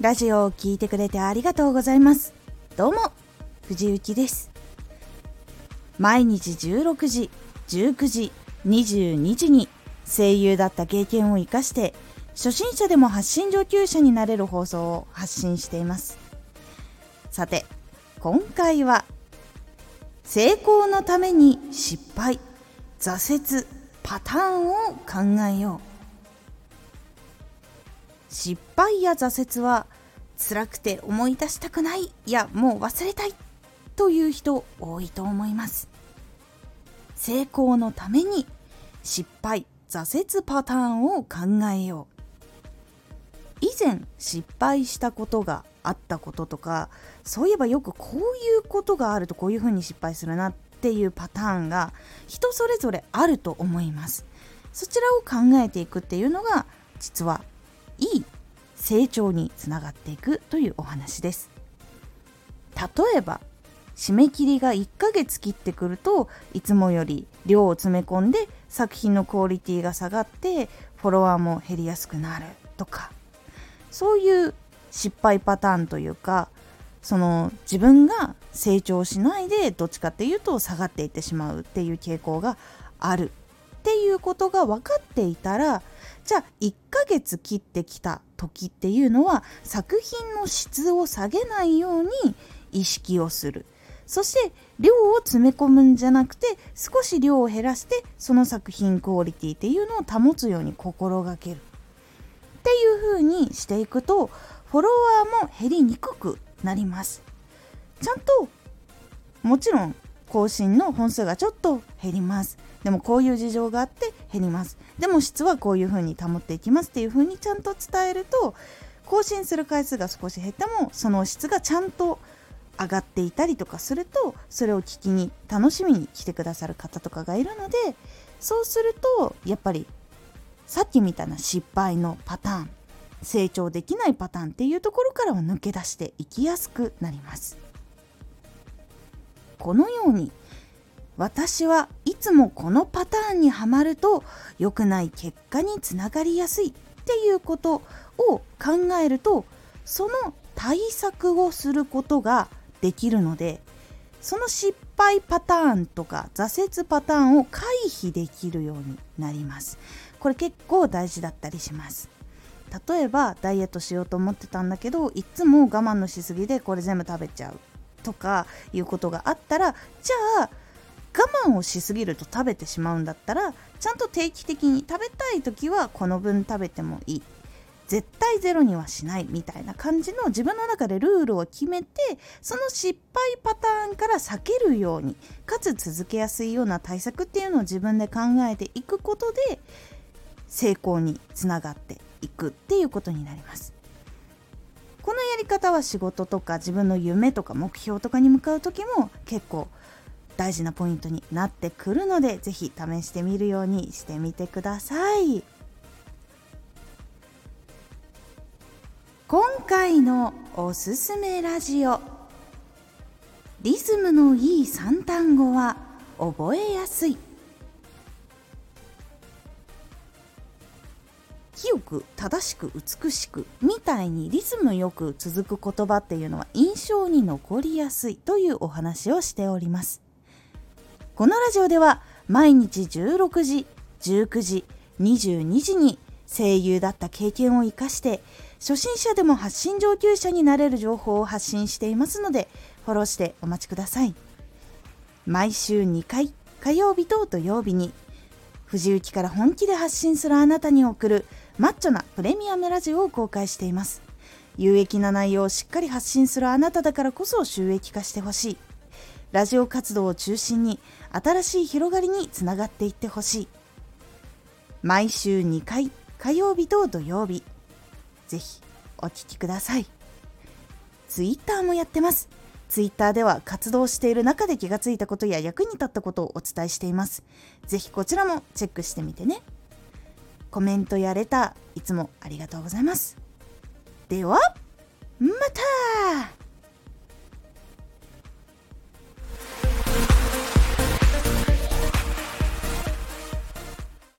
ラジオを聴いてくれてありがとうございます。どうも藤幸です。毎日16時19時22時に声優だった経験を生かして初心者でも発信上級者になれる放送を発信しています。さて今回は成功のために失敗挫折パターンを考えよう。失敗や挫折は辛くて思い出したくないいやもう忘れたいという人多いと思います。成功のために失敗挫折パターンを考えよう。以前失敗したことがあったこととかそういえばよくこういうことがあるとこういうふうに失敗するなっていうパターンが人それぞれあると思います。そちらを考えていくっていうのが実はいい成長につながっていくというお話です。例えば締め切りが1ヶ月切ってくるといつもより量を詰め込んで作品のクオリティが下がってフォロワーも減りやすくなるとかそういう失敗パターンというかその自分が成長しないでどっちかっていうと下がっていってしまうっていう傾向があるっていうことが分かっていたらじゃあ1ヶ月切ってきた時っていうのは作品の質を下げないように意識をする。そして量を詰め込むんじゃなくて少し量を減らしてその作品クオリティっていうのを保つように心がける。っていう風にしていくとフォロワーも減りにくくなります。ちゃんともちろん更新の本数がちょっと減ります。でもこういう事情があって減ります。でも質はこういう風に保っていきますっていう風にちゃんと伝えると更新する回数が少し減ってもその質がちゃんと上がっていたりとかするとそれを聞きに楽しみに来てくださる方とかがいるのでそうするとやっぱりさっきみたいな失敗のパターン成長できないパターンっていうところからは抜け出していきやすくなります。このように私はいつもこのパターンにはまると良くない結果につながりやすいっていうことを考えるとその対策をすることができるのでその失敗パターンとか挫折パターンを回避できるようになります。これ結構大事だったりします。例えばダイエットしようと思ってたんだけどいつも我慢のしすぎでこれ全部食べちゃう。とかいうことがあったらじゃあ我慢をしすぎると食べてしまうんだったらちゃんと定期的に食べたい時はこの分食べてもいい。絶対ゼロにはしない。みたいな感じの自分の中でルールを決めてその失敗パターンから避けるようにかつ続けやすいような対策っていうのを自分で考えていくことで成功につながっていくっていうことになります。り方は仕事とか自分の夢とか目標とかに向かう時も結構大事なポイントになってくるので是非試してみるようにしてみてください。今回のおすすめラジオ。リズムのいい3単語は覚えやすい。清く正しく美しくみたいにリズムよく続く言葉っていうのは印象に残りやすいというお話をしております。このラジオでは毎日16時19時22時に声優だった経験を生かして初心者でも発信上級者になれる情報を発信していますのでフォローしてお待ちください。毎週2回火曜日と土曜日に藤雪から本気で発信するあなたに送るマッチョなプレミアムラジオを公開しています。有益な内容をしっかり発信するあなただからこそ収益化してほしい。ラジオ活動を中心に新しい広がりにつながっていってほしい。毎週2回火曜日と土曜日。ぜひお聴きください。ツイッターもやってます。ツイッターでは活動している中で気がついたことや役に立ったことをお伝えしています。ぜひこちらもチェックしてみてね。コメントやレターいつもありがとうございます。ではまた。